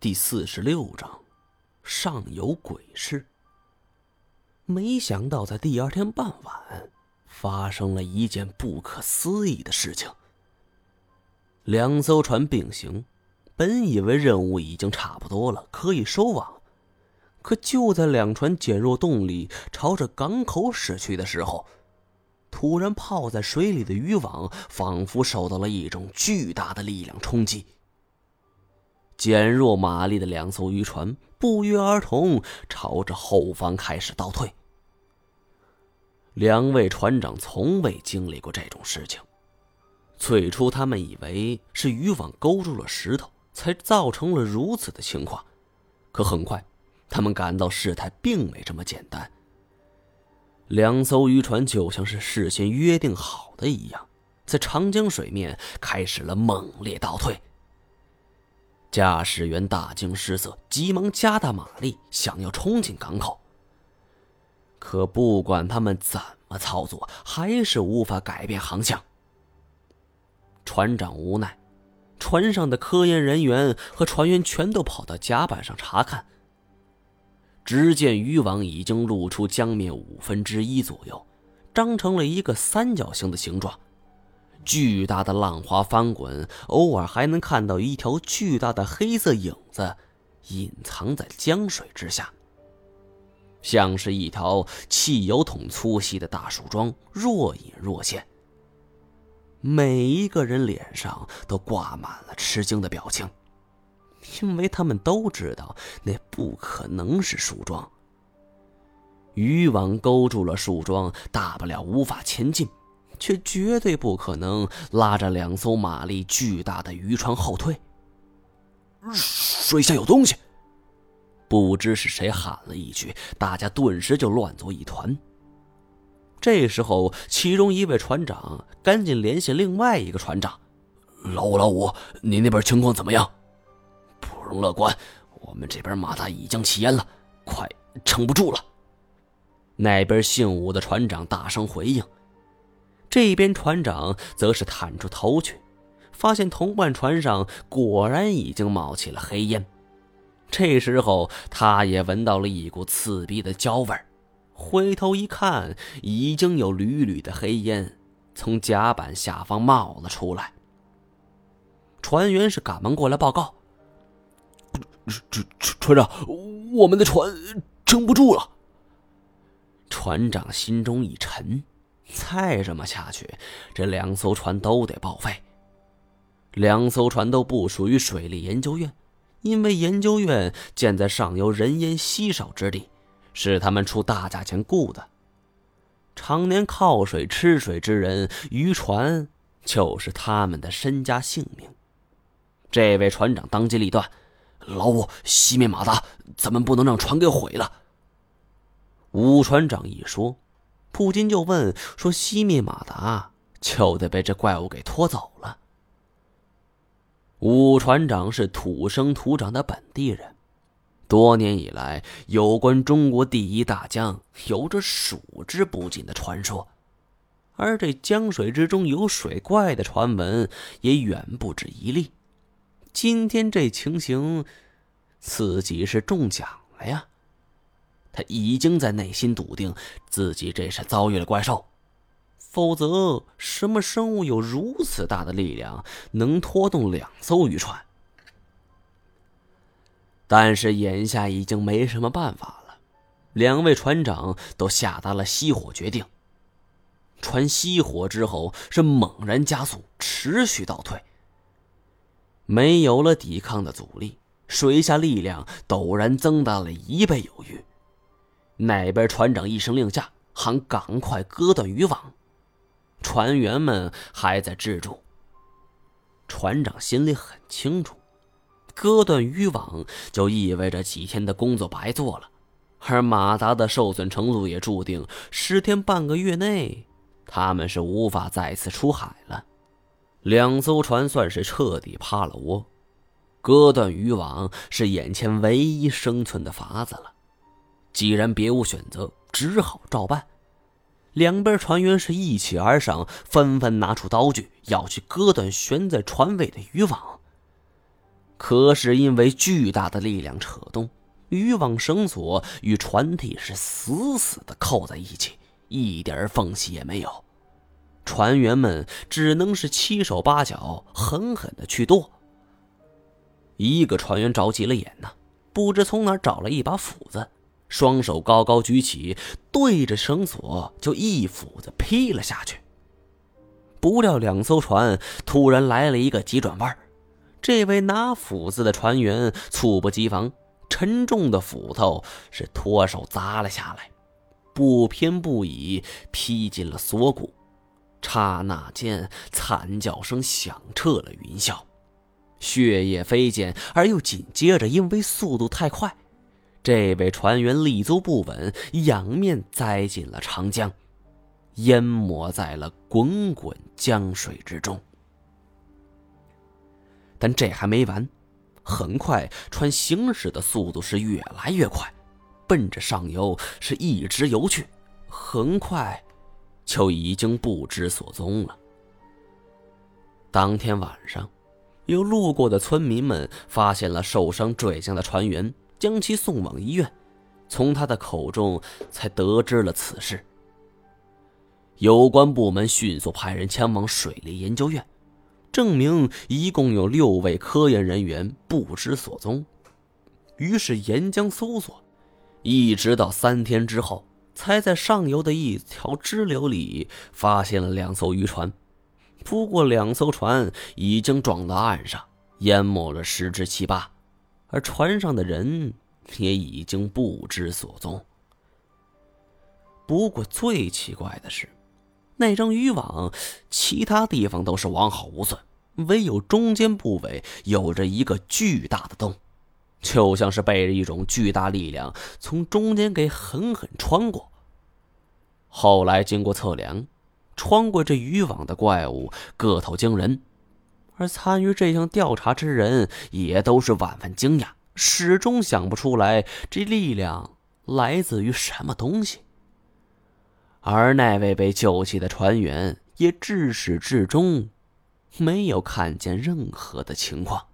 第四十六章，上有鬼事。没想到在第二天傍晚，发生了一件不可思议的事情。两艘船并行，本以为任务已经差不多了，可以收网。可就在两船减弱动力，朝着港口驶去的时候，突然泡在水里的渔网仿佛受到了一种巨大的力量冲击。减弱马力的两艘渔船不约而同朝着后方开始倒退。两位船长从未经历过这种事情，最初他们以为是渔网勾住了石头，才造成了如此的情况。可很快，他们感到事态并没这么简单。两艘渔船就像是事先约定好的一样，在长江水面开始了猛烈倒退。驾驶员大惊失色，急忙加大马力，想要冲进港口。可不管他们怎么操作，还是无法改变航向。船长无奈，船上的科研人员和船员全都跑到甲板上查看。只见渔网已经露出江面五分之一左右，张成了一个三角形的形状。巨大的浪花翻滚，偶尔还能看到一条巨大的黑色影子隐藏在江水之下，像是一条汽油桶粗细的大树桩，若隐若现。每一个人脸上都挂满了吃惊的表情，因为他们都知道那不可能是树桩。渔网勾住了树桩，大不了无法前进。却绝对不可能拉着两艘马力巨大的渔船后退。水下有东西！不知是谁喊了一句，大家顿时就乱作一团。这时候，其中一位船长赶紧联系另外一个船长：“老五，老五，你那边情况怎么样？”“不容乐观，我们这边马达已经起烟了，快撑不住了。”那边姓武的船长大声回应。这边船长则是探出头去，发现同伴船上果然已经冒起了黑烟。这时候，他也闻到了一股刺鼻的焦味回头一看，已经有缕缕的黑烟从甲板下方冒了出来。船员是赶忙过来报告：“船船长，我们的船撑不住了。”船长心中一沉。再这么下去，这两艘船都得报废。两艘船都不属于水利研究院，因为研究院建在上游人烟稀少之地，是他们出大价钱雇的。常年靠水吃水之人，渔船就是他们的身家性命。这位船长当机立断：“老五，熄灭马达，咱们不能让船给毁了。”吴船长一说。普京就问说：“西密马达，就得被这怪物给拖走了。”武船长是土生土长的本地人，多年以来，有关中国第一大江有着数之不尽的传说，而这江水之中有水怪的传闻也远不止一例。今天这情形，自己是中奖了呀！他已经在内心笃定自己这是遭遇了怪兽，否则什么生物有如此大的力量能拖动两艘渔船？但是眼下已经没什么办法了，两位船长都下达了熄火决定。船熄火之后是猛然加速，持续倒退。没有了抵抗的阻力，水下力量陡然增大了一倍有余。那边船长一声令下，喊赶快割断渔网。船员们还在制住。船长心里很清楚，割断渔网就意味着几天的工作白做了，而马达的受损程度也注定十天半个月内，他们是无法再次出海了。两艘船算是彻底趴了窝，割断渔网是眼前唯一生存的法子了。既然别无选择，只好照办。两边船员是一起而上，纷纷拿出刀具，要去割断悬在船尾的渔网。可是因为巨大的力量扯动，渔网绳索与船体是死死的扣在一起，一点缝隙也没有。船员们只能是七手八脚，狠狠的去剁。一个船员着急了眼呢，不知从哪找了一把斧子，双手高高举起，对着绳索就一斧子劈了下去。不料两艘船突然来了一个急转弯，这位拿斧子的船员猝不及防，沉重的斧头是脱手砸了下来，不偏不倚劈进了锁骨。刹那间，惨叫声响彻了云霄，血液飞溅，而又紧接着，因为速度太快，这位船员立足不稳，仰面栽进了长江，淹没在了滚滚江水之中。但这还没完，很快，船行驶的速度是越来越快，奔着上游是一直游去，很快。就已经不知所踪了。当天晚上，有路过的村民们发现了受伤坠江的船员，将其送往医院，从他的口中才得知了此事。有关部门迅速派人前往水利研究院，证明一共有六位科研人员不知所踪。于是沿江搜索，一直到三天之后。才在上游的一条支流里发现了两艘渔船，不过两艘船已经撞到岸上，淹没了十之七八，而船上的人也已经不知所踪。不过最奇怪的是，那张渔网其他地方都是完好无损，唯有中间部位有着一个巨大的洞。就像是被一种巨大力量从中间给狠狠穿过。后来经过测量，穿过这渔网的怪物个头惊人，而参与这项调查之人也都是万分惊讶，始终想不出来这力量来自于什么东西。而那位被救起的船员也至始至终没有看见任何的情况。